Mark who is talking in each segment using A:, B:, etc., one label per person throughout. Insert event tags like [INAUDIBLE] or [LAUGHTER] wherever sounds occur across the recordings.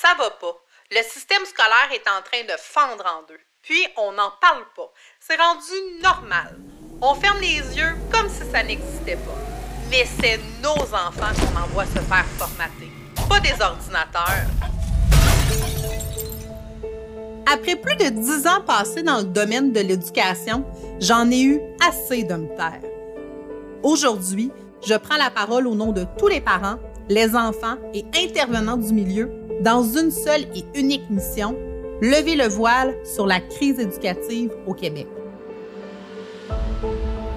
A: Ça va pas. Le système scolaire est en train de fendre en deux. Puis, on n'en parle pas. C'est rendu normal. On ferme les yeux comme si ça n'existait pas. Mais c'est nos enfants qu'on envoie se faire formater, pas des ordinateurs. Après plus de dix ans passés dans le domaine de l'éducation, j'en ai eu assez de me taire. Aujourd'hui, je prends la parole au nom de tous les parents, les enfants et intervenants du milieu dans une seule et unique mission, lever le voile sur la crise éducative au Québec.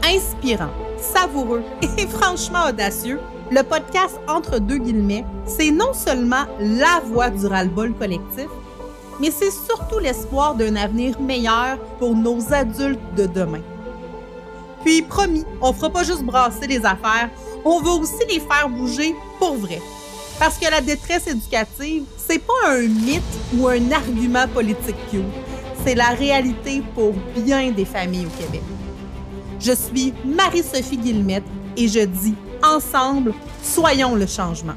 A: Inspirant, savoureux [LAUGHS] et franchement audacieux, le podcast Entre deux guillemets, c'est non seulement la voix du ras-le-bol collectif, mais c'est surtout l'espoir d'un avenir meilleur pour nos adultes de demain. Puis, promis, on fera pas juste brasser les affaires, on va aussi les faire bouger pour vrai. Parce que la détresse éducative, c'est pas un mythe ou un argument politique cute. C'est la réalité pour bien des familles au Québec. Je suis Marie-Sophie Guillemette et je dis ensemble, soyons le changement.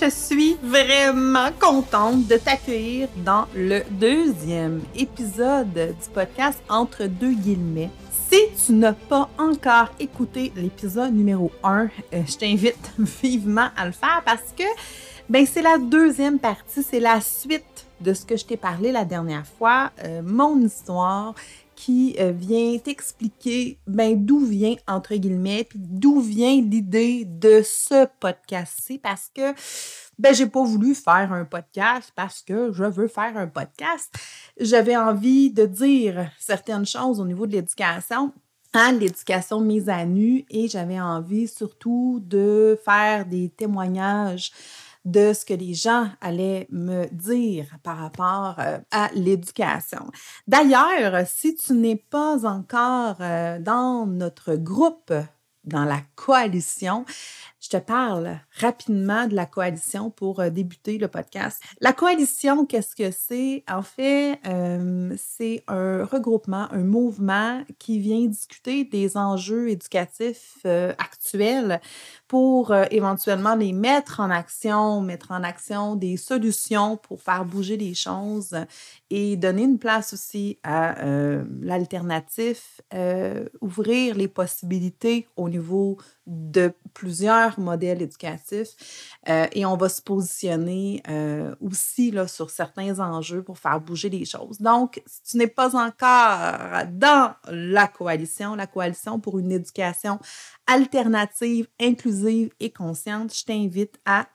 A: Je suis vraiment contente de t'accueillir dans le deuxième épisode du podcast Entre deux guillemets. Si tu n'as pas encore écouté l'épisode numéro 1, euh, je t'invite [LAUGHS] vivement à le faire parce que ben, c'est la deuxième partie, c'est la suite de ce que je t'ai parlé la dernière fois, euh, mon histoire qui euh, vient t'expliquer ben, d'où vient, entre guillemets, puis d'où vient l'idée de ce podcast-ci, parce que ben, j'ai pas voulu faire un podcast parce que je veux faire un podcast. J'avais envie de dire certaines choses au niveau de l'éducation, hein, l'éducation mise à nu, et j'avais envie surtout de faire des témoignages de ce que les gens allaient me dire par rapport euh, à l'éducation. D'ailleurs, si tu n'es pas encore euh, dans notre groupe, dans la coalition, te parle rapidement de la coalition pour euh, débuter le podcast. La coalition, qu'est-ce que c'est? En fait, euh, c'est un regroupement, un mouvement qui vient discuter des enjeux éducatifs euh, actuels pour éventuellement les mettre en action, mettre en action des solutions pour faire bouger les choses et donner une place aussi à l'alternatif, ouvrir les possibilités au niveau de plusieurs modèles éducatifs euh, et on va se positionner euh, aussi sur certains enjeux pour faire bouger les choses. Donc, si tu n'es pas encore dans la coalition, la coalition pour une éducation alternative, inclusive et consciente, je t'invite à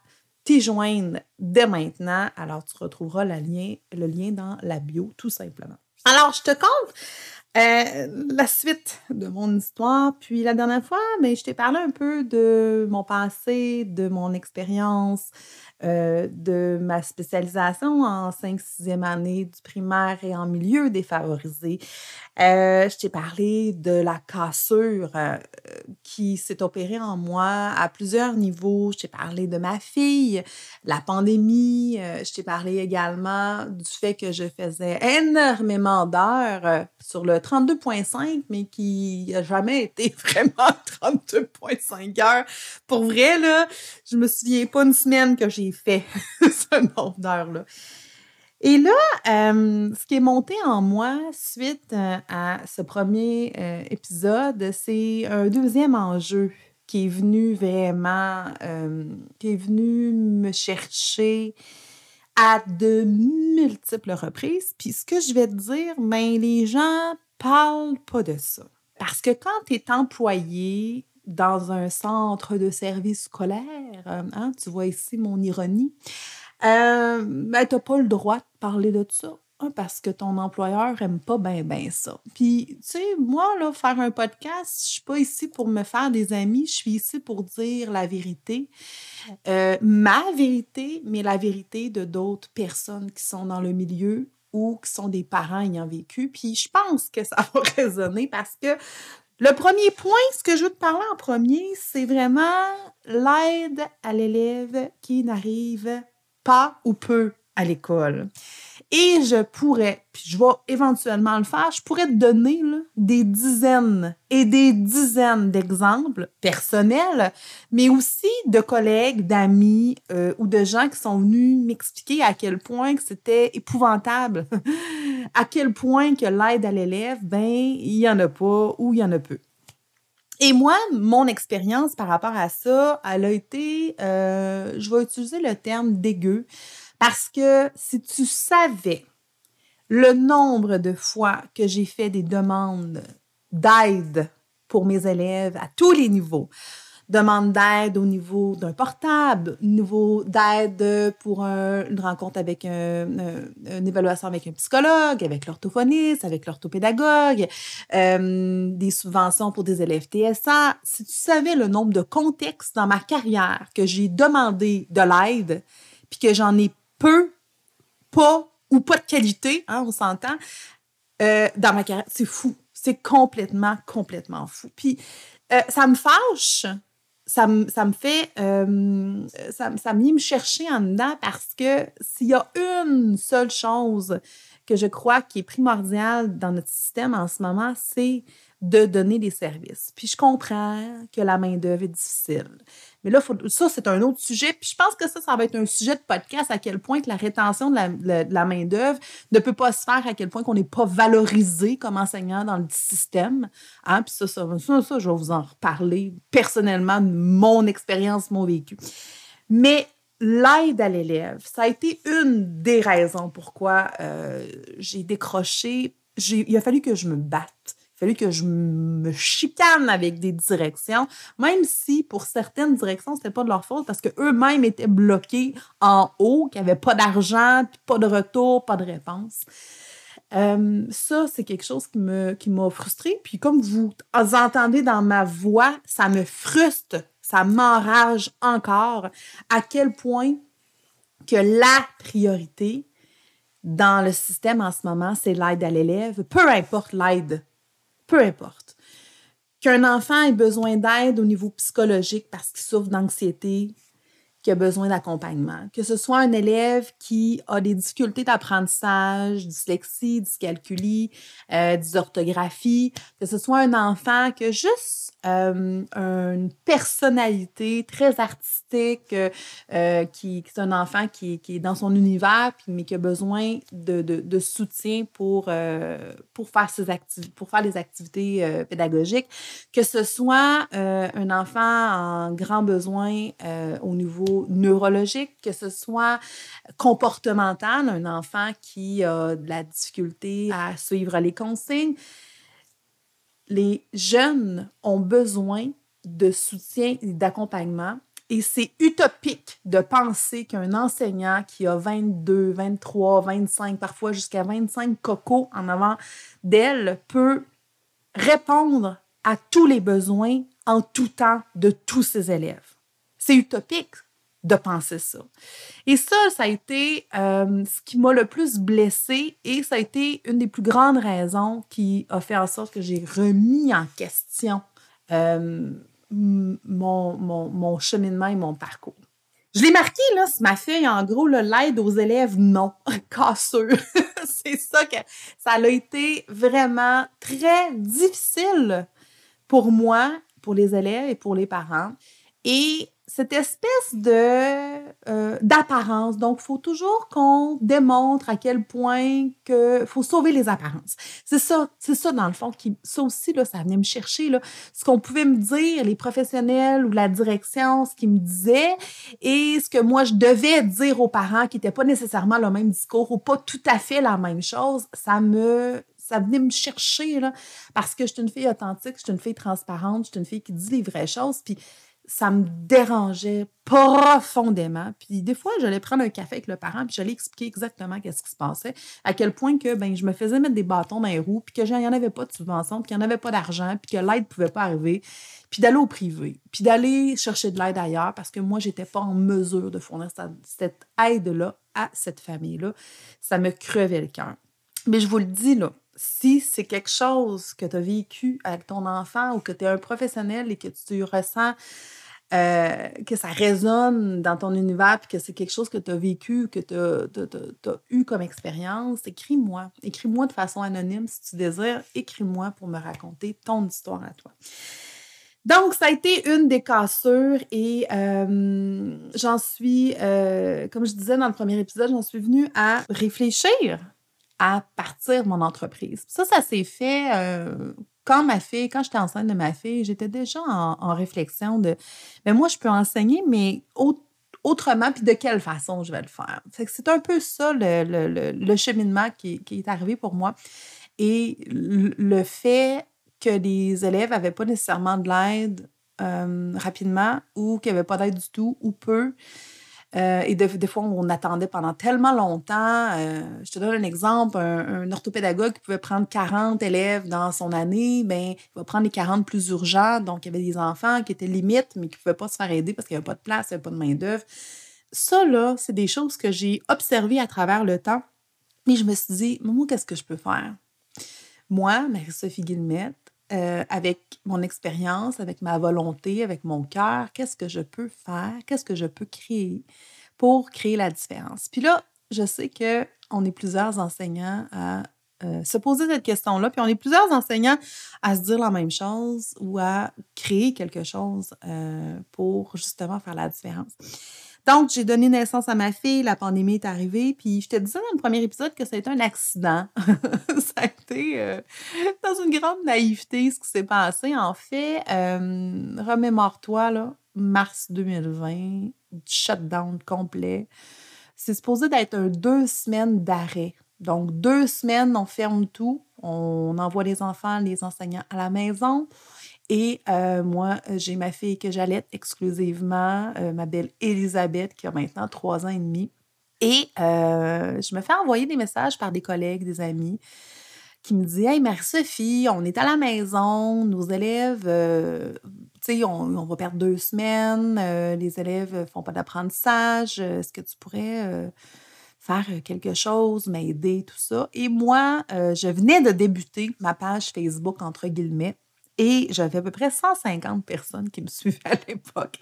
A: t'y joindre dès maintenant. Alors, tu retrouveras le lien dans la bio, tout simplement. Alors, je te compte euh, la suite de mon histoire. Puis la dernière fois, mais ben, je t'ai parlé un peu de mon passé, de mon expérience, euh, de ma spécialisation en 5-6e année du primaire et en milieu défavorisé. Euh, je t'ai parlé de la cassure qui s'est opérée en moi à plusieurs niveaux. Je t'ai parlé de ma fille, la pandémie. je t'ai parlé également du fait que je faisais énormément d'heures sur le 32.5, mais qui n'a jamais été [LAUGHS] vraiment 32.5 heures. Pour vrai, là, je me souviens pas une semaine que j'ai fait [LAUGHS] ce nombre d'heures-là. Et là, euh, ce qui est monté en moi suite euh, à ce premier euh, épisode, c'est un deuxième enjeu qui est venu vraiment, qui est venu me chercher à de multiples reprises. Puis ce que je vais te dire, ben, les gens parlent pas de ça. Parce que quand tu es employé dans un centre de service scolaire, hein, tu vois ici mon ironie, euh, ben, tu n'as pas le droit de parler de ça. Hein, parce que ton employeur aime pas bien ben ça. Puis, tu sais, moi, là, faire un podcast, je suis pas ici pour me faire des amis, je suis ici pour dire la vérité. Euh, ma vérité, mais la vérité de d'autres personnes qui sont dans le milieu ou qui sont des parents ayant vécu. Puis, je pense que ça [LAUGHS] va résonner parce que le premier point, ce que je veux te parler en premier, c'est vraiment l'aide à l'élève qui n'arrive pas ou peu à l'école. Et je pourrais, puis je vais éventuellement le faire, je pourrais te donner des dizaines et des dizaines d'exemples personnels, mais aussi de collègues, d'amis euh, ou de gens qui sont venus m'expliquer à quel point que c'était épouvantable, [LAUGHS] à quel point que l'aide à l'élève, ben, il y en a pas ou il y en a peu. Et moi, mon expérience par rapport à ça, elle a été, euh, je vais utiliser le terme dégueu, parce que si tu savais le nombre de fois que j'ai fait des demandes d'aide pour mes élèves à tous les niveaux, demande d'aide au niveau d'un portable, niveau d'aide pour une rencontre avec un, une évaluation avec un psychologue, avec l'orthophoniste, avec l'orthopédagogue, euh, des subventions pour des élèves TSA. Si tu savais le nombre de contextes dans ma carrière que j'ai demandé de l'aide, puis que j'en ai peu, pas ou pas de qualité, hein, on s'entend, euh, dans ma carrière. C'est fou. C'est complètement, complètement fou. Puis, euh, ça me fâche. Ça me, ça me fait. Euh, ça, ça me chercher en dedans parce que s'il y a une seule chose que je crois qui est primordiale dans notre système en ce moment, c'est de donner des services. Puis je comprends que la main-d'œuvre est difficile. Mais là, ça, c'est un autre sujet. Puis je pense que ça, ça va être un sujet de podcast à quel point que la rétention de la, main-d'œuvre ne peut pas se faire, à quel point qu'on n'est pas valorisé comme enseignant dans le système. Hein? Puis ça, ça, ça, je vais vous en reparler personnellement de mon expérience, mon vécu. Mais l'aide à l'élève, ça a été une des raisons pourquoi euh, j'ai décroché. Il a fallu que je me batte fallu que je me chicane avec des directions, même si pour certaines directions, c'était pas de leur faute parce qu'eux-mêmes étaient bloqués en haut, qu'il n'y avait pas d'argent, pas de retour, pas de réponse. Euh, ça, c'est quelque chose qui m'a qui frustrée. Puis comme vous entendez dans ma voix, ça me frustre, ça m'enrage encore à quel point que la priorité dans le système en ce moment, c'est l'aide à l'élève, peu importe l'aide peu importe. Qu'un enfant ait besoin d'aide au niveau psychologique parce qu'il souffre d'anxiété, qui a besoin d'accompagnement. Que ce soit un élève qui a des difficultés d'apprentissage, dyslexie, dyscalculie, euh, dysorthographie, que ce soit un enfant qui a juste euh, une personnalité très artistique, euh, qui, qui, est un enfant qui, qui, est dans son univers, mais qui a besoin de, de, soutien pour, pour, faire ses pour faire les activités pédagogiques, que ce soit un enfant en grand besoin au niveau neurologique, que ce soit comportemental, un enfant qui a de la difficulté à suivre les consignes, les jeunes ont besoin de soutien et d'accompagnement. Et c'est utopique de penser qu'un enseignant qui a 22, 23, 25, parfois jusqu'à 25 cocos en avant d'elle peut répondre à tous les besoins en tout temps de tous ses élèves. C'est utopique de penser ça. Et ça, ça a été euh, ce qui m'a le plus blessée et ça a été une des plus grandes raisons qui a fait en sorte que j'ai remis en question euh, mon, mon, mon, cheminement et mon parcours. Je l'ai marqué là, sur ma feuille, en gros, l'aide aux élèves, non, [LAUGHS] casseux. [LAUGHS] C'est ça que ça a été vraiment très difficile pour moi, pour les élèves et pour les parents. Et cette espèce de euh, d'apparence. Donc, faut toujours qu'on démontre à quel point que faut sauver les apparences. C'est ça, c'est ça dans le fond qui, ça aussi là, ça venait me chercher là, ce qu'on pouvait me dire les professionnels ou la direction, ce qu'ils me disaient et ce que moi je devais dire aux parents qui n'étaient pas nécessairement le même discours ou pas tout à fait la même chose. Ça me ça venait me chercher là, parce que je suis une fille authentique, je suis une fille transparente, je suis une fille qui dit les vraies choses. Puis ça me dérangeait profondément. Puis des fois, j'allais prendre un café avec le parent, puis j'allais expliquer exactement qu'est-ce qui se passait, à quel point que ben je me faisais mettre des bâtons dans les roues, puis qu'il n'y en avait pas de subvention, puis qu'il n'y en avait pas d'argent, puis que l'aide ne pouvait pas arriver, puis d'aller au privé, puis d'aller chercher de l'aide ailleurs parce que moi, j'étais pas en mesure de fournir cette aide-là à cette famille-là. Ça me crevait le cœur. Mais je vous le dis, là, si c'est quelque chose que tu as vécu avec ton enfant ou que tu es un professionnel et que tu ressens euh, que ça résonne dans ton univers, puis que c'est quelque chose que tu as vécu, que tu as, eu comme expérience, écris-moi. Écris-moi de façon anonyme si tu désires. Écris-moi pour me raconter ton histoire à toi. Donc, ça a été une des cassures et euh, j'en suis, euh, comme je disais dans le premier épisode, j'en suis venue à réfléchir à partir mon entreprise. Ça, ça s'est fait euh, quand ma fille, quand j'étais enceinte de ma fille, j'étais déjà en, réflexion de, mais ben, moi, je peux enseigner, mais autrement, puis de quelle façon je vais le faire. C'est un peu ça le, cheminement qui, qui, est arrivé pour moi. Et le fait que les élèves n'avaient pas nécessairement de l'aide euh, rapidement ou qu'il n'y avait pas d'aide du tout ou peu. Euh, et des fois, on attendait pendant tellement longtemps. Euh, je te donne un exemple. Un, orthopédagogue qui pouvait prendre 40 élèves dans son année, ben, il va prendre les 40 plus urgents. Donc, il y avait des enfants qui étaient limites, mais qui ne pouvaient pas se faire aider parce qu'il n'y avait pas de place, il n'y avait pas de main-d'œuvre. Ça, là, c'est des choses que j'ai observées à travers le temps. Mais je me suis dit, moi, qu'est-ce que je peux faire? Moi, Marie-Sophie Guillemette, euh, avec mon expérience, avec ma volonté, avec mon cœur, qu'est-ce que je peux faire, qu'est-ce que je peux créer pour créer la différence. Puis là, je sais qu'on est plusieurs enseignants à euh, se poser cette question-là, puis on est plusieurs enseignants à se dire la même chose ou à créer quelque chose euh, pour justement faire la différence. Donc, j'ai donné naissance à ma fille, la pandémie est arrivée, puis je te disais dans le premier épisode que ça un accident. [LAUGHS] ça a été euh, dans une grande naïveté ce qui s'est passé. En fait, euh, remémore-toi, là, mars 2020, shutdown complet. C'est supposé d'être deux semaines d'arrêt. Donc, deux semaines, on ferme tout, on envoie les enfants, les enseignants à la maison. Et euh, moi, j'ai ma fille que j'allais exclusivement, euh, ma belle Elisabeth, qui a maintenant trois ans et demi. Et euh, je me fais envoyer des messages par des collègues, des amis, qui me disent Hey, Marie-Sophie, on est à la maison, nos élèves, tu sais, on, va perdre deux semaines, les élèves font pas d'apprentissage, est-ce que tu pourrais faire quelque chose, m'aider, tout ça? Et moi, je venais de débuter ma page Facebook, entre guillemets, et j'avais à peu près 150 personnes qui me [LAUGHS] suivaient à l'époque.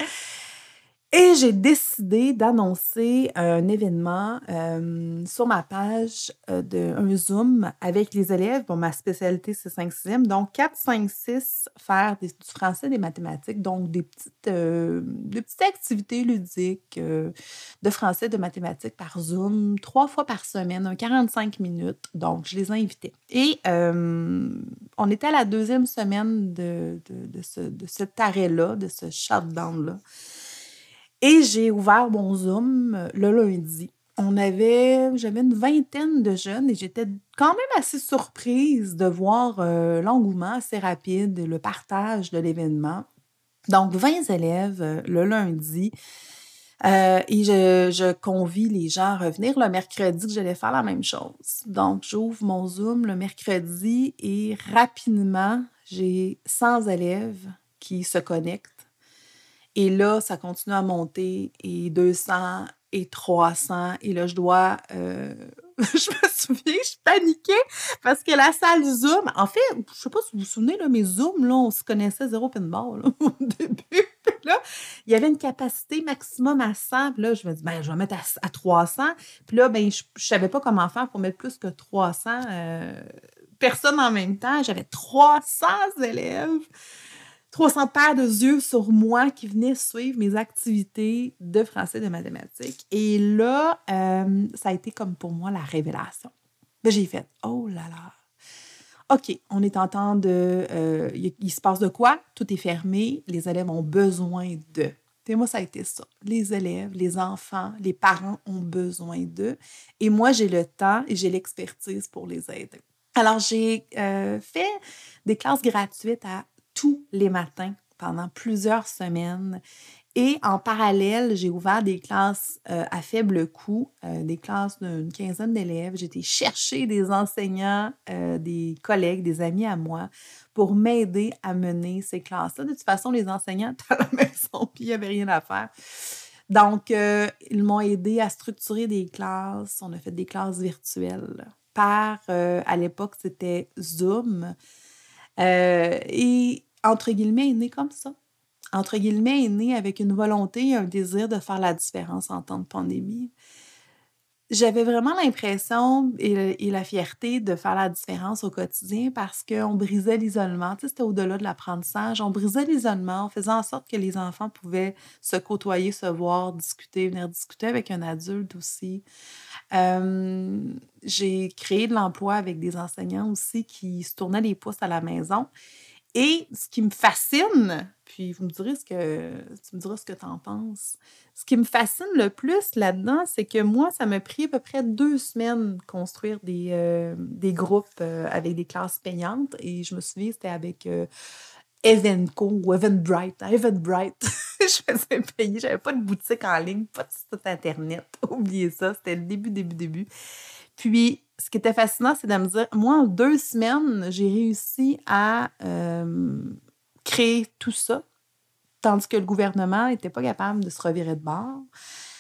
A: Et j'ai décidé d'annoncer un événement euh, sur ma page euh, d'un Zoom avec les élèves. Bon, ma spécialité, c'est 5-6e. Donc, 4, 5, 6, faire du français, des mathématiques. Donc, des petites, euh, des petites activités ludiques de français, de mathématiques par Zoom, trois fois par semaine, un 45 minutes. Donc, je les invitais. Et on était à la deuxième semaine de, de, ce, de cet arrêt-là, de ce shutdown-là. Et j'ai ouvert mon Zoom euh, le lundi. On avait, j'avais une vingtaine de jeunes et j'étais quand même assez surprise de voir euh, l'engouement assez rapide, le partage de l'événement. Donc, 20 élèves euh, le lundi. et je, je, convie les gens à revenir le mercredi que j'allais faire la même chose. Donc, j'ouvre mon Zoom le mercredi et rapidement, j'ai 100 élèves qui se connectent et là, ça continue à monter et 200 et 300. Et là, je dois... Euh, [LAUGHS] je me souviens, je paniquais parce que la salle Zoom... En fait, je sais pas si vous vous souvenez, là, mes Zooms, là, on se connaissait zéro pinball [LAUGHS] au début. Là, il y avait une capacité maximum à 100. Puis là, je me dis, ben, je vais mettre à, 300. Puis là, ben, je, ne savais pas comment faire pour mettre plus que 300 euh, personnes en même temps. J'avais 300 élèves. 300 paires de yeux sur moi qui venaient suivre mes activités de français et de mathématiques. Et là, euh, ça a été comme pour moi la révélation. J'ai fait Oh là là! OK, on est en temps de. Euh, il, se passe de quoi? Tout est fermé. Les élèves ont besoin de. Et moi, ça a été ça. Les élèves, les enfants, les parents ont besoin d'eux. Et moi, j'ai le temps et j'ai l'expertise pour les aider. Alors, j'ai euh, fait des classes gratuites à tous les matins pendant plusieurs semaines. Et en parallèle, j'ai ouvert des classes euh, à faible coût, euh, des classes d'une quinzaine d'élèves. Été chercher des enseignants, euh, des collègues, des amis à moi pour m'aider à mener ces classes-là. De toute façon, les enseignants étaient à la [LAUGHS] maison, puis il n'y avait rien à faire. Donc, ils m'ont aidé à structurer des classes. On a fait des classes virtuelles par, à l'époque, c'était Zoom. Et entre guillemets, est né comme ça. entre guillemets, est né avec une volonté, un désir de faire la différence en temps de pandémie j'avais vraiment l'impression et, la fierté de faire la différence au quotidien parce qu'on brisait l'isolement. Tu sais, c'était au-delà de l'apprentissage. On brisait l'isolement, on faisait en sorte que les enfants pouvaient se côtoyer, se voir, discuter, venir discuter avec un adulte aussi. j'ai créé de l'emploi avec des enseignants aussi qui se tournaient les pouces à la maison. Et ce qui me fascine, puis vous me direz ce que tu me diras ce que tu en penses. Ce qui me fascine le plus là-dedans, c'est que moi, ça m'a pris à peu près deux semaines construire des, euh, des groupes euh, avec des classes payantes. Et je me souviens, c'était avec euh, Evenco ou Eventbrite. Eventbrite, [LAUGHS] je faisais payer. J'avais pas de boutique en ligne, pas de site Internet. [LAUGHS] Oubliez ça, c'était le début, début, début. Puis, ce qui était fascinant, c'est de me dire, moi, en deux semaines, j'ai réussi à créer tout ça, tandis que le gouvernement n'était pas capable de se revirer de bord.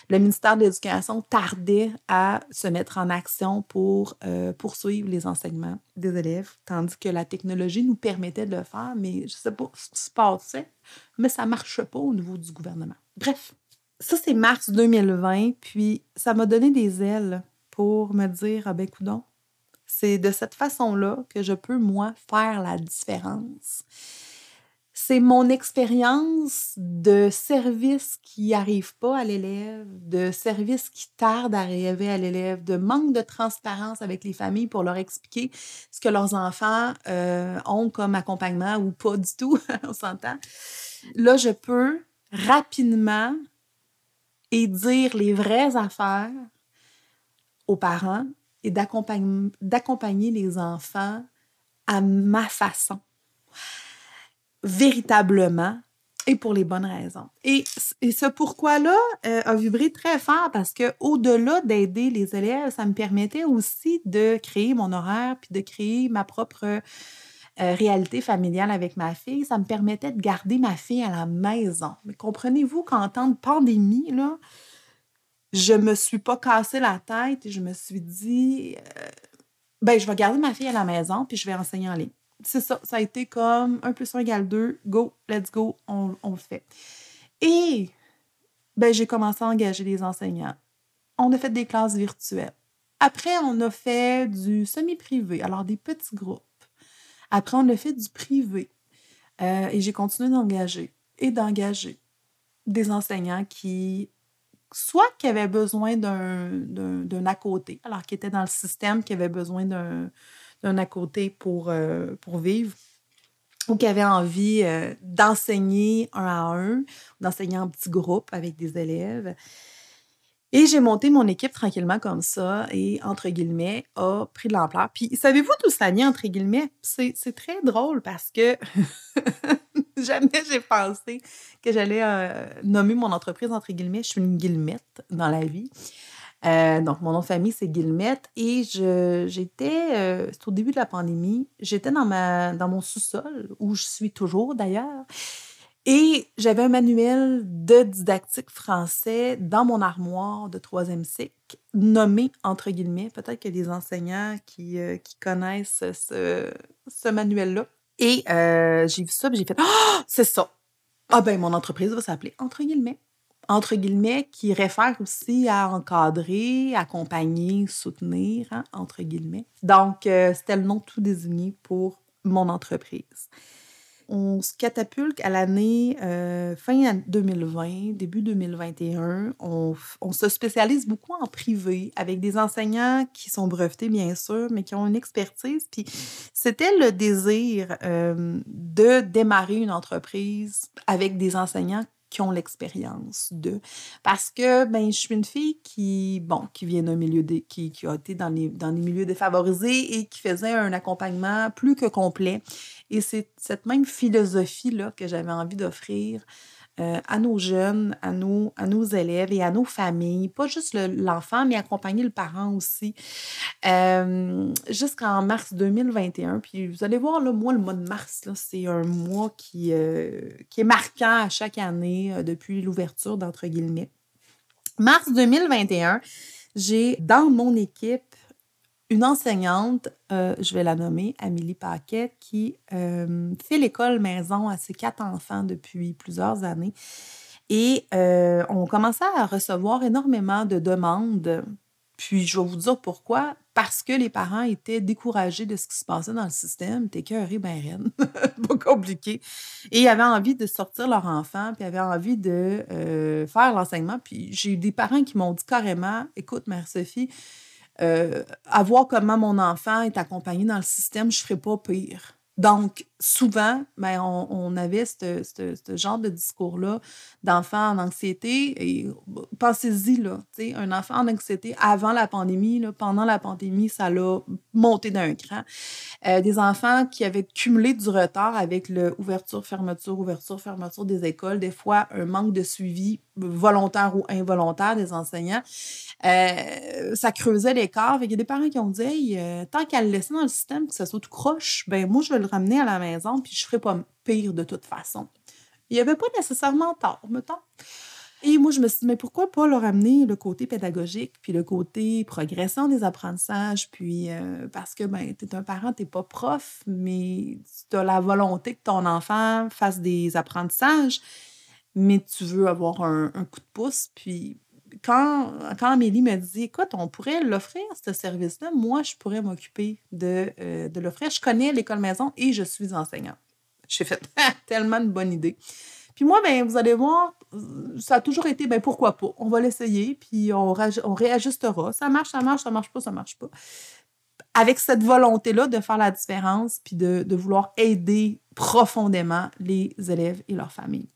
A: Le ministère de l'Éducation tardait à se mettre en action pour euh, poursuivre les enseignements des élèves, tandis que la technologie nous permettait de le faire, mais je ne sais pas ce qui se passait, mais ça ne marche pas au niveau du gouvernement. Bref, ça, c'est mars 2020, puis ça m'a donné des ailes pour me dire, ah ben, coudon, c'est de cette façon-là que je peux, moi, faire la différence. C'est mon expérience de service qui n'arrive pas à l'élève, de service qui tarde à arriver à l'élève, de manque de transparence avec les familles pour leur expliquer ce que leurs enfants euh, ont comme accompagnement ou pas du tout, [LAUGHS] on s'entend. Là, je peux rapidement et dire les vraies affaires aux parents et d'accompagner les enfants à ma façon, véritablement et pour les bonnes raisons. Et, ce pourquoi-là euh, a vibré très fort parce que au-delà d'aider les élèves, ça me permettait aussi de créer mon horaire puis de créer ma propre euh, réalité familiale avec ma fille. Ça me permettait de garder ma fille à la maison. Mais comprenez-vous qu'en temps de pandémie, là, je me suis pas cassé la tête et je me suis dit, euh, ben, je vais garder ma fille à la maison puis je vais enseigner en ligne. C'est ça, ça a été comme 1 plus 1 égale 2, go, let's go, on, on le fait. Et ben, j'ai commencé à engager des enseignants. On a fait des classes virtuelles. Après, on a fait du semi-privé, alors des petits groupes. Après, on a fait du privé. Euh, et j'ai continué d'engager et d'engager des enseignants qui soit qui avait besoin d'un à côté, alors qui était dans le système, qui avait besoin d'un à côté pour, euh, vivre, ou qui avait envie euh, d'enseigner un à un, d'enseigner en petits groupes avec des élèves. Et j'ai monté mon équipe tranquillement comme ça et, entre guillemets, a pris de l'ampleur. Puis, savez-vous d'où ça vient, entre guillemets? C'est très drôle parce que [LAUGHS] jamais j'ai pensé que j'allais euh, nommer mon entreprise, entre guillemets. Je suis une guillemette dans la vie. Euh, donc, mon nom de famille, c'est Guillemette. Et j'étais, euh, c'est au début de la pandémie, j'étais dans, ma, dans mon sous-sol, où je suis toujours d'ailleurs. Et j'avais un manuel de didactique français dans mon armoire de troisième cycle, nommé entre guillemets. Peut-être a des enseignants qui, euh, qui connaissent ce, ce manuel-là. Et euh, j'ai vu ça, j'ai fait Ah, c'est ça! Ah ben, mon entreprise va s'appeler entre guillemets. Entre guillemets, qui réfère aussi à encadrer, accompagner, soutenir, hein, entre guillemets. Donc, euh, c'était le nom tout désigné pour mon entreprise on se catapulte à l'année euh, fin 2020, début 2021. On, se spécialise beaucoup en privé avec des enseignants qui sont brevetés, bien sûr, mais qui ont une expertise. Puis c'était le désir euh, de démarrer une entreprise avec des enseignants qui ont l'expérience de. Parce que ben, je suis une fille qui, bon, qui vient d'un milieu qui, qui a été dans les, dans les milieux défavorisés et qui faisait un accompagnement plus que complet. Et c'est cette même philosophie-là que j'avais envie d'offrir euh, à nos jeunes, à nos, à nos élèves et à nos familles, pas juste l'enfant, mais accompagner le parent aussi, euh, jusqu'en mars 2021. Puis vous allez voir, là, moi, le mois de mars, c'est un mois qui, euh, qui est marquant à chaque année depuis l'ouverture d'entre guillemets. Mars 2021, j'ai dans mon équipe une enseignante, euh, je vais la nommer Amélie Paquet, qui euh, fait l'école maison à ses quatre enfants depuis plusieurs années. Et euh, on commençait à recevoir énormément de demandes. Puis je vais vous dire pourquoi. Parce que les parents étaient découragés de ce qui se passait dans le système. T'es cœuré, ben reine. [LAUGHS] Pas compliqué. Et ils avaient envie de sortir leur enfant, puis avaient envie de faire l'enseignement. Puis j'ai eu des parents qui m'ont dit carrément Écoute, Mère Sophie, euh, à voir comment mon enfant est accompagné dans le système, je ne ferais pas pire. Donc, souvent, ben, on, avait ce genre de discours-là d'enfants en anxiété. Et pensez-y, là, un enfant en anxiété avant la pandémie, là, pendant la pandémie, ça l'a monté d'un cran. Euh, des enfants qui avaient cumulé du retard avec l'ouverture, fermeture, ouverture, fermeture des écoles, des fois un manque de suivi volontaire ou involontaire des enseignants. Euh, ça creusait l'écart. Il y a des parents qui ont dit euh, tant qu'à le laisser dans le système, que ça soit tout croche, ben moi, je vais le ramener à la maison, puis je ferai pas pire de toute façon. Il n'y avait pas nécessairement tort, mettons. Et moi, je me suis dit, mais pourquoi pas leur amener le côté pédagogique, puis le côté progression des apprentissages, puis euh, parce que, ben, tu es un parent, tu pas prof, mais tu as la volonté que ton enfant fasse des apprentissages, mais tu veux avoir un coup de pouce, puis quand, quand Amélie me dit, écoute, on pourrait l'offrir, ce service-là, moi, je pourrais m'occuper de, euh, de l'offrir. Je connais l'école maison et je suis enseignante. J'ai fait [LAUGHS] tellement de bonne idée. Puis moi, ben, vous allez voir, ça a toujours été, ben, pourquoi pas? On va l'essayer, puis on, réajustera. Ça marche, ça marche, ça marche pas, ça marche pas. Avec cette volonté-là de faire la différence, puis de, de vouloir aider profondément les élèves et leurs familles.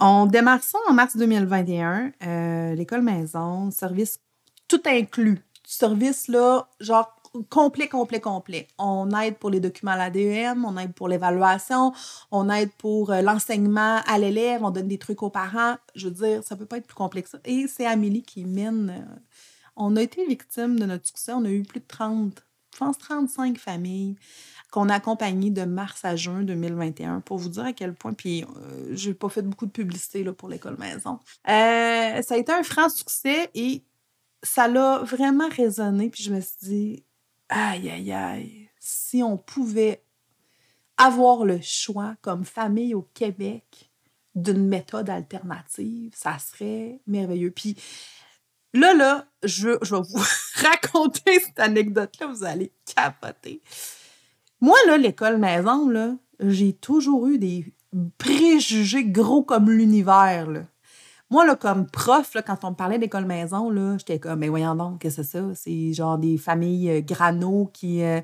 A: On démarre en mars 2021, euh, l'école maison, service tout inclus. Service là, genre complet, complet, complet. On aide pour les documents à l'ADEM, on aide pour l'évaluation, on aide pour euh, l'enseignement à l'élève, on donne des trucs aux parents. Je veux dire, ça peut pas être plus complexe. Et c'est Amélie qui mène. Euh, on a été victime de notre succès. On a eu plus de 30, je pense 35 familles qu'on a accompagné de mars à juin 2021 pour vous dire à quel point, puis euh, j'ai pas fait beaucoup de publicité là, pour l'école maison. Euh, ça a été un franc succès et ça l'a vraiment résonné, puis je me suis dit, aïe, aïe, aïe, si on pouvait avoir le choix comme famille au Québec d'une méthode alternative, ça serait merveilleux. Puis là, là, je, je vais vous [LAUGHS] raconter cette anecdote-là, vous allez capoter. Moi, là, l'école maison, là, j'ai toujours eu des préjugés gros comme l'univers. Moi, là, comme prof, là, quand on me parlait d'école maison, là, j'étais comme, mais voyons donc, qu'est-ce que c'est ça? C'est genre des familles euh, grano qui, euh,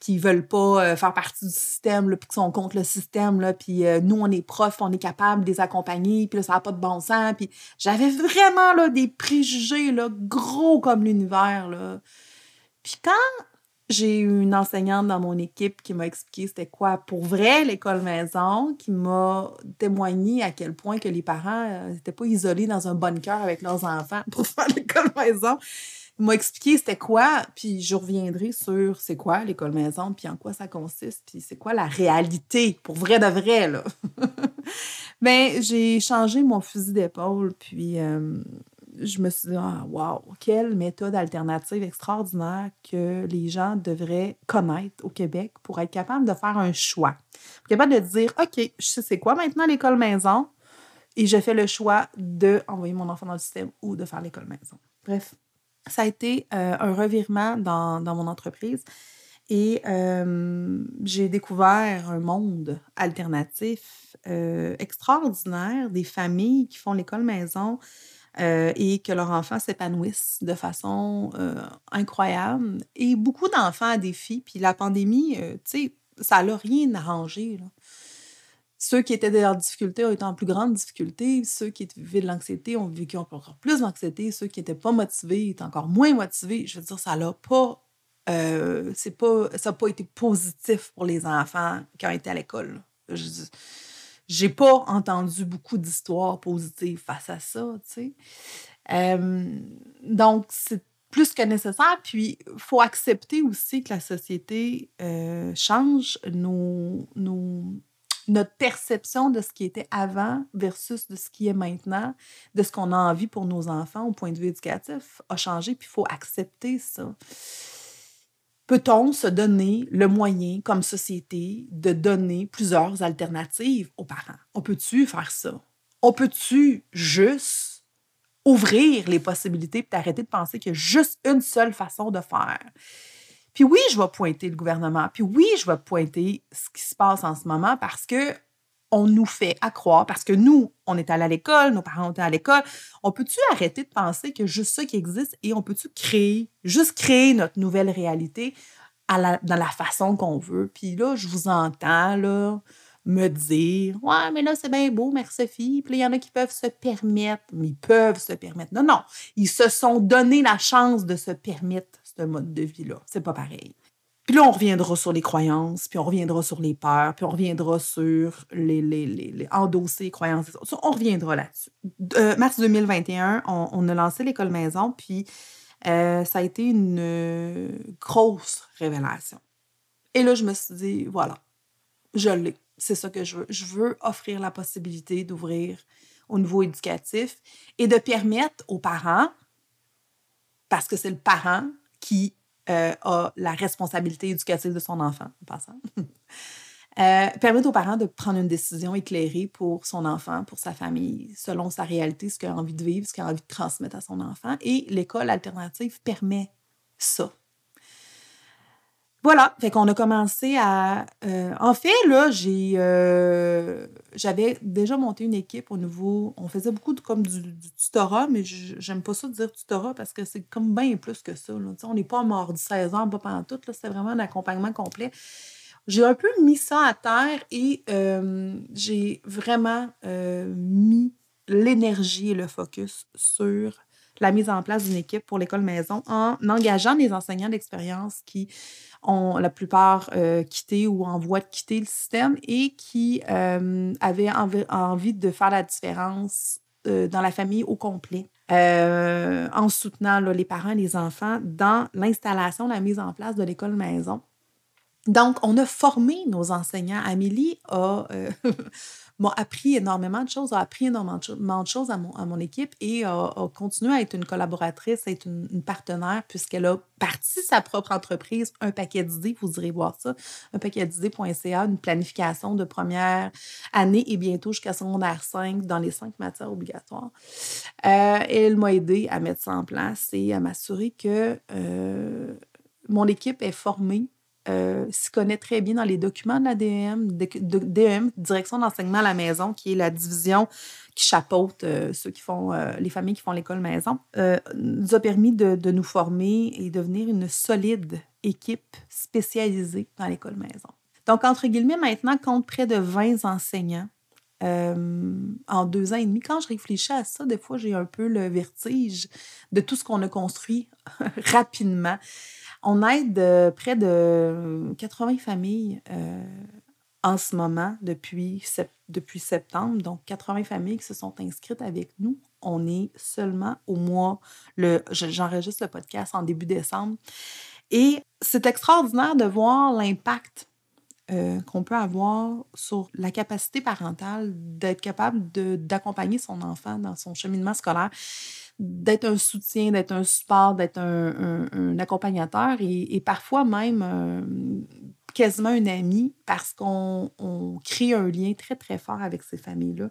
A: qui veulent pas euh, faire partie du système, puis qui sont contre le système, là, puis nous, on est profs, on est capable de les accompagner, puis là, ça n'a pas de bon sens. Puis j'avais vraiment là, des préjugés là, gros comme l'univers. Là. Puis quand j'ai eu une enseignante dans mon équipe qui m'a expliqué c'était quoi pour vrai l'école maison, qui m'a témoigné à quel point que les parents n'étaient pas isolés dans un bunker avec leurs enfants pour [LAUGHS] faire l'école maison. Il m'a expliqué c'était quoi, puis je reviendrai sur c'est quoi l'école maison, puis en quoi ça consiste, puis c'est quoi la réalité, pour vrai de vrai, là. [LAUGHS] ben, j'ai changé mon fusil d'épaule, puis euh, je me suis dit, ah, wow, quelle méthode alternative extraordinaire que les gens devraient connaître au Québec pour être capable de faire un choix. Capable de dire, OK, je sais c'est quoi maintenant l'école maison et je fais le choix d'envoyer mon enfant dans le système ou de faire l'école maison. Bref, ça a été euh, un revirement dans, mon entreprise et euh, j'ai découvert un monde alternatif euh, extraordinaire, des familles qui font l'école maison euh, et que leurs enfants s'épanouissent de façon euh, incroyable. Et beaucoup d'enfants à défi. Puis la pandémie, euh, tu sais, ça n'a rien arrangé. Ceux qui étaient en difficulté ont été en plus grande difficulté. Ceux qui vivaient de l'anxiété ont vécu encore plus d'anxiété. Ceux qui n'étaient pas motivés étaient encore moins motivés. Je veux dire, ça n'a pas, c'est pas, ça n'a pas été positif pour les enfants qui ont été à l'école j'ai pas entendu beaucoup d'histoires positives face à ça, tu sais. donc, c'est plus que nécessaire. Puis, il faut accepter aussi que la société euh, change nos, notre perception de ce qui était avant versus de ce qui est maintenant, de ce qu'on a envie pour nos enfants au point de vue éducatif a changé, puis il faut accepter ça. Peut-on se donner le moyen, comme société, de donner plusieurs alternatives aux parents? On peut-tu faire ça? On peut-tu juste ouvrir les possibilités et arrêter de penser qu'il y a juste une seule façon de faire? Puis oui, je vais pointer le gouvernement. Puis oui, je vais pointer ce qui se passe en ce moment parce que on nous fait accroire, parce que nous, on est allé à l'école, nos parents étaient à l'école, on peut-tu arrêter de penser que juste ça qui existe et on peut-tu créer, juste créer notre nouvelle réalité dans la façon qu'on veut? Puis là, je vous entends, là, me dire Ouais, mais là, c'est bien beau, merci Sophie. Puis il y en a qui peuvent se permettre, mais ils peuvent se permettre. Non, non, ils se sont donné la chance de se permettre ce mode de vie-là. C'est pas pareil. Puis là, on reviendra sur les croyances, puis on reviendra sur les peurs, puis on reviendra sur les, les, les, endosser les croyances. On reviendra là-dessus. Euh, mars 2021, on, a lancé l'école maison, puis euh, ça a été une euh, grosse révélation. Et là, je me suis dit, voilà, je l'ai. C'est ça que je veux. Je veux offrir la possibilité d'ouvrir au niveau éducatif et de permettre aux parents, parce que c'est le parent qui euh, a la responsabilité éducative de son enfant, en passant. [LAUGHS] Euh, permettre aux parents de prendre une décision éclairée pour son enfant, pour sa famille, selon sa réalité, ce qu'il a envie de vivre, ce qu'il a envie de transmettre à son enfant. Et l'école alternative permet ça. Voilà, fait qu'on a commencé à. Euh, en fait, là, j'ai, euh, j'avais déjà monté une équipe au niveau. On faisait beaucoup de, comme du, tutorat, mais j'aime pas ça de dire tutorat parce que c'est comme bien plus que ça. On n'est pas mort du 16 ans, pas pendant tout. C'était vraiment un accompagnement complet. J'ai un peu mis ça à terre et euh, j'ai vraiment mis l'énergie et le focus sur la mise en place d'une équipe pour l'école maison en engageant des enseignants d'expérience qui ont la plupart euh, quitté ou en voie de quitter le système et qui euh, avaient envie de faire la différence euh, dans la famille au complet. en soutenant les parents et les enfants dans l'installation, la mise en place de l'école maison. Donc, on a formé nos enseignants. Amélie a [LAUGHS] m'a appris énormément de choses, a appris énormément de choses à mon, équipe et a, continué à être une collaboratrice, à être une, partenaire, puisqu'elle a parti sa propre entreprise, un paquet d'idées, vous irez voir ça, un paquet d'idées.ca, une planification de première année et bientôt jusqu'à secondaire 5 dans les cinq matières obligatoires. Euh, elle m'a aidé à mettre ça en place et à m'assurer que euh, mon équipe est formée euh, s'y connaît très bien dans les documents de la DEM, DEM, Direction d'enseignement à la maison, qui est la division qui chapeaute euh, ceux qui font, euh, les familles qui font l'école maison, nous a permis de, de, nous former et devenir une solide équipe spécialisée dans l'école maison. Donc, entre guillemets, maintenant, compte près de 20 enseignants en deux ans et demi. Quand je réfléchis à ça, des fois, j'ai un peu le vertige de tout ce qu'on a construit [LAUGHS] rapidement. On aide euh, près de 80 familles euh, en ce moment depuis, septembre. Donc, 80 familles qui se sont inscrites avec nous. On est seulement au mois, le, j'enregistre le podcast en début décembre. Et c'est extraordinaire de voir l'impact euh, qu'on peut avoir sur la capacité parentale d'être capable d'accompagner son enfant dans son cheminement scolaire d'être un soutien, d'être un support, d'être un, accompagnateur et, parfois même euh, quasiment un ami parce qu'on crée un lien très, très fort avec ces familles-là.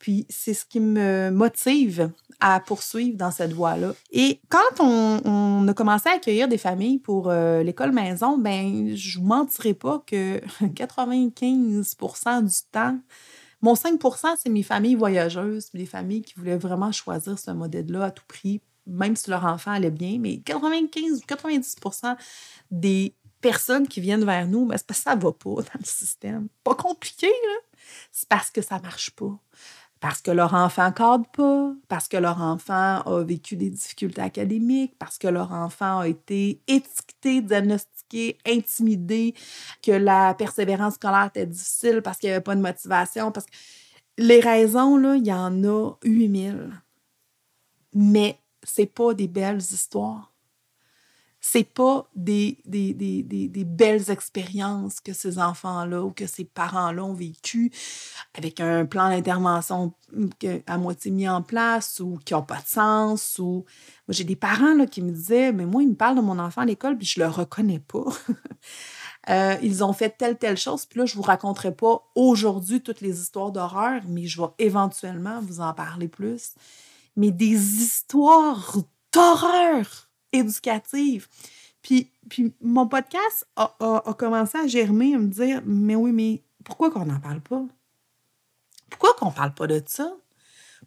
A: Puis c'est ce qui me motive à poursuivre dans cette voie-là. Et quand on, a commencé à accueillir des familles pour euh, l'école maison, ben je vous mentirai pas que [LAUGHS] 95% du temps, mon 5% c'est mes familles voyageuses, les familles qui voulaient vraiment choisir ce modèle-là à tout prix, même si leur enfant allait bien. Mais 95 90% des personnes qui viennent vers nous, ben, c'est parce que ça ne va pas dans le système. Pas compliqué, là. C'est parce que ça ne marche pas parce que leur enfant cadre pas, parce que leur enfant a vécu des difficultés académiques, parce que leur enfant a été étiqueté, diagnostiqué, intimidé, que la persévérance scolaire était difficile parce qu'il n'y avait pas de motivation, parce que les raisons, là, il y en a 8000. Mais c'est pas des belles histoires. C'est pas des, des, des, des, belles expériences que ces enfants-là ou que ces parents-là ont vécues avec un plan d'intervention à moitié mis en place ou qui n'a pas de sens. Ou... J'ai des parents là, qui me disaient, mais moi, ils me parlent de mon enfant à l'école, puis je le reconnais pas. [LAUGHS] Euh, ils ont fait telle, telle chose, puis là, je vous raconterai pas aujourd'hui toutes les histoires d'horreur, mais je vais éventuellement vous en parler plus. Mais des histoires d'horreur éducative. Puis, puis mon podcast a, commencé à germer, à me dire Mais oui, mais pourquoi qu'on n'en parle pas? Pourquoi qu'on parle pas de ça?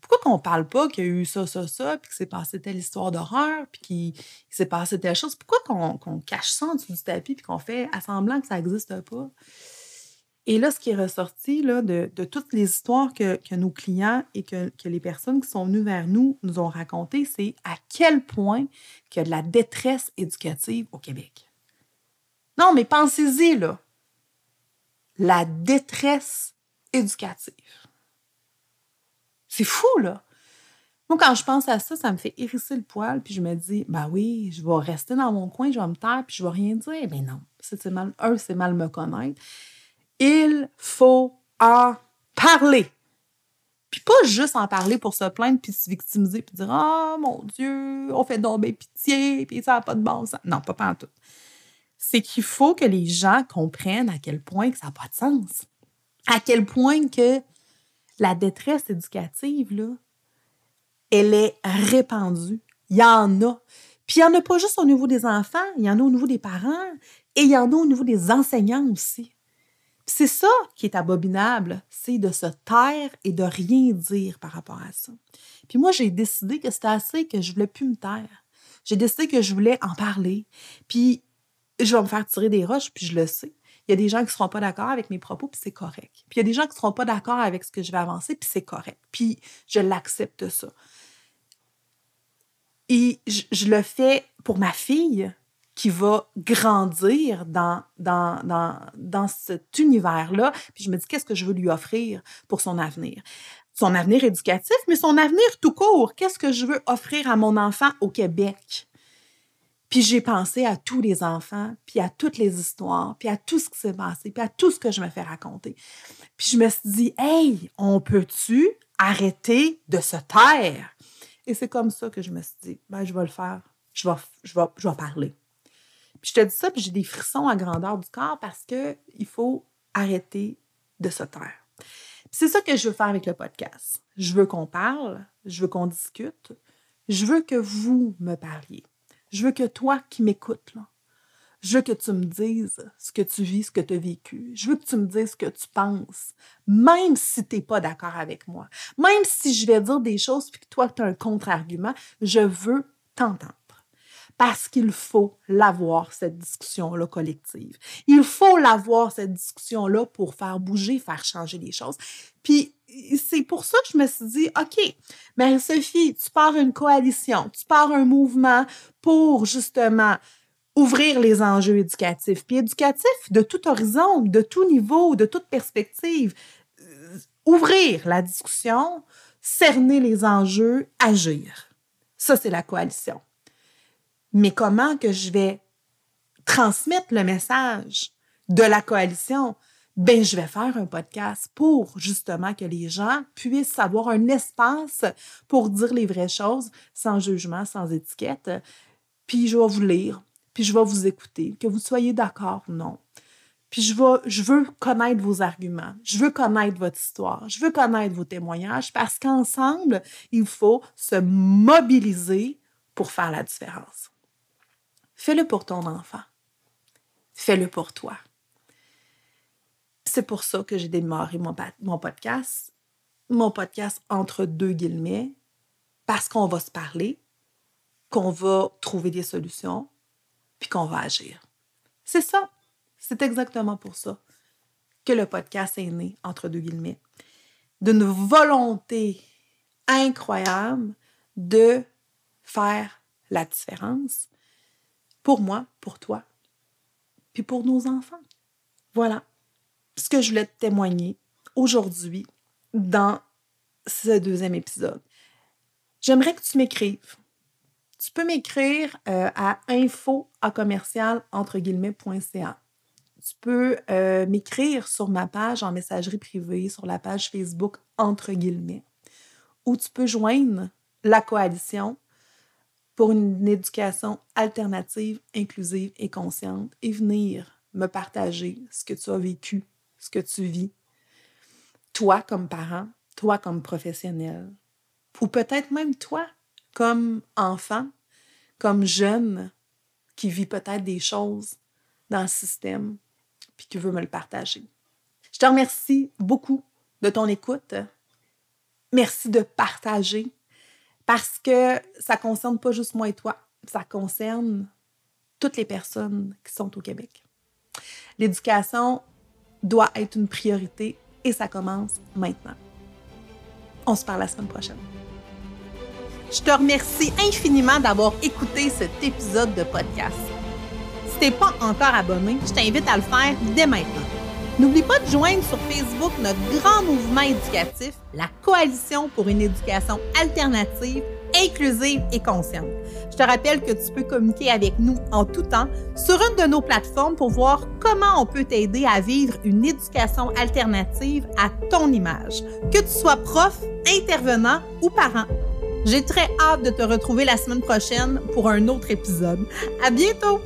A: Pourquoi qu'on parle pas qu'il y a eu ça, ça, ça, puis que c'est passé telle histoire d'horreur, puis qu'il s'est passé telle chose? Pourquoi qu'on cache ça en dessous du tapis, puis qu'on fait assemblant que ça n'existe pas? Et là, ce qui est ressorti là, de, toutes les histoires que, nos clients et que, les personnes qui sont venues vers nous nous ont racontées, c'est à quel point il y a de la détresse éducative au Québec. Non, mais pensez-y, là. La détresse éducative. C'est fou, là. Moi, quand je pense à ça, ça me fait hérisser le poil, puis je me dis, ben oui, je vais rester dans mon coin, je vais me taire, puis je vais rien dire. Mais non, c'est mal, un, c'est mal me connaître. Il faut en parler. Puis pas juste en parler pour se plaindre puis se victimiser puis dire Ah, mon Dieu, on fait donc pitié puis ça n'a pas de bon sens. Non, pas, pas en tout. C'est qu'il faut que les gens comprennent à quel point que ça n'a pas de sens. À quel point que la détresse éducative, là, elle est répandue. Il y en a. Puis il n'y en a pas juste au niveau des enfants, il y en a au niveau des parents et il y en a au niveau des enseignants aussi. C'est ça qui est abominable, c'est de se taire et de rien dire par rapport à ça. Puis moi, j'ai décidé que c'était assez, que je voulais plus me taire. J'ai décidé que je voulais en parler. Puis je vais me faire tirer des roches, puis je le sais. Il y a des gens qui ne seront pas d'accord avec mes propos, puis c'est correct. Puis il y a des gens qui ne seront pas d'accord avec ce que je vais avancer, puis c'est correct. Puis je l'accepte ça. Et je, le fais pour ma fille, qui va grandir dans, dans, dans, dans cet univers-là. Puis je me dis, qu'est-ce que je veux lui offrir pour son avenir? Son avenir éducatif, mais son avenir tout court. Qu'est-ce que je veux offrir à mon enfant au Québec? Puis j'ai pensé à tous les enfants, puis à toutes les histoires, puis à tout ce qui s'est passé, puis à tout ce que je me fais raconter. Puis je me suis dit, hey, on peut-tu arrêter de se taire? Et c'est comme ça que je me suis dit, ben, je vais le faire. Je vais, je vais, je vais parler je te dis ça, puis j'ai des frissons à grandeur du corps parce qu'il faut arrêter de se taire. C'est ça que je veux faire avec le podcast. Je veux qu'on parle, je veux qu'on discute, je veux que vous me parliez. Je veux que toi qui m'écoutes, je veux que tu me dises ce que tu vis, ce que tu as vécu. Je veux que tu me dises ce que tu penses, même si tu n'es pas d'accord avec moi. Même si je vais dire des choses et que toi, tu as un contre-argument, je veux t'entendre parce qu'il faut l'avoir, cette discussion-là collective. Il faut l'avoir, cette discussion-là, pour faire bouger, faire changer les choses. Puis, c'est pour ça que je me suis dit, OK, mais Sophie, tu pars une coalition, tu pars un mouvement pour justement ouvrir les enjeux éducatifs. Puis éducatifs de tout horizon, de tout niveau, de toute perspective. Euh, ouvrir la discussion, cerner les enjeux, agir. Ça, c'est la coalition mais comment que je vais transmettre le message de la coalition? Ben, je vais faire un podcast pour justement que les gens puissent avoir un espace pour dire les vraies choses sans jugement, sans étiquette. Puis je vais vous lire, puis je vais vous écouter, que vous soyez d'accord ou non. Puis je, vais, je veux connaître vos arguments, je veux connaître votre histoire, je veux connaître vos témoignages parce qu'ensemble, il faut se mobiliser pour faire la différence. Fais-le pour ton enfant. Fais-le pour toi. C'est pour ça que j'ai démarré mon, podcast, mon podcast entre deux guillemets, parce qu'on va se parler, qu'on va trouver des solutions, puis qu'on va agir. C'est ça. C'est exactement pour ça que le podcast est né entre deux guillemets. D'une volonté incroyable de faire la différence, pour moi, pour toi, puis pour nos enfants. Voilà ce que je voulais te témoigner aujourd'hui dans ce deuxième épisode. J'aimerais que tu m'écrives. tu peux m'écrire euh, à info. Tu peux euh, m'écrire sur ma page en messagerie privée, sur la page Facebook entre guillemets, ou tu peux joindre la coalition pour une éducation alternative, inclusive et consciente et venir me partager ce que tu as vécu, ce que tu vis, toi comme parent, toi comme professionnel, ou peut-être même toi comme enfant, comme jeune qui vit peut-être des choses dans le système puis qui veut me le partager. Je te remercie beaucoup de ton écoute. Merci de partager parce que ça concerne pas juste moi et toi, ça concerne toutes les personnes qui sont au Québec. L'éducation doit être une priorité et ça commence maintenant. On se parle la semaine prochaine. Je te remercie infiniment d'avoir écouté cet épisode de podcast. Si t'es pas encore abonné, je t'invite à le faire dès maintenant. N'oublie pas de joindre sur Facebook notre grand mouvement éducatif, la Coalition pour une éducation alternative, inclusive et consciente. Je te rappelle que tu peux communiquer avec nous en tout temps sur une de nos plateformes pour voir comment on peut t'aider à vivre une éducation alternative à ton image, que tu sois prof, intervenant ou parent. J'ai très hâte de te retrouver la semaine prochaine pour un autre épisode. À bientôt!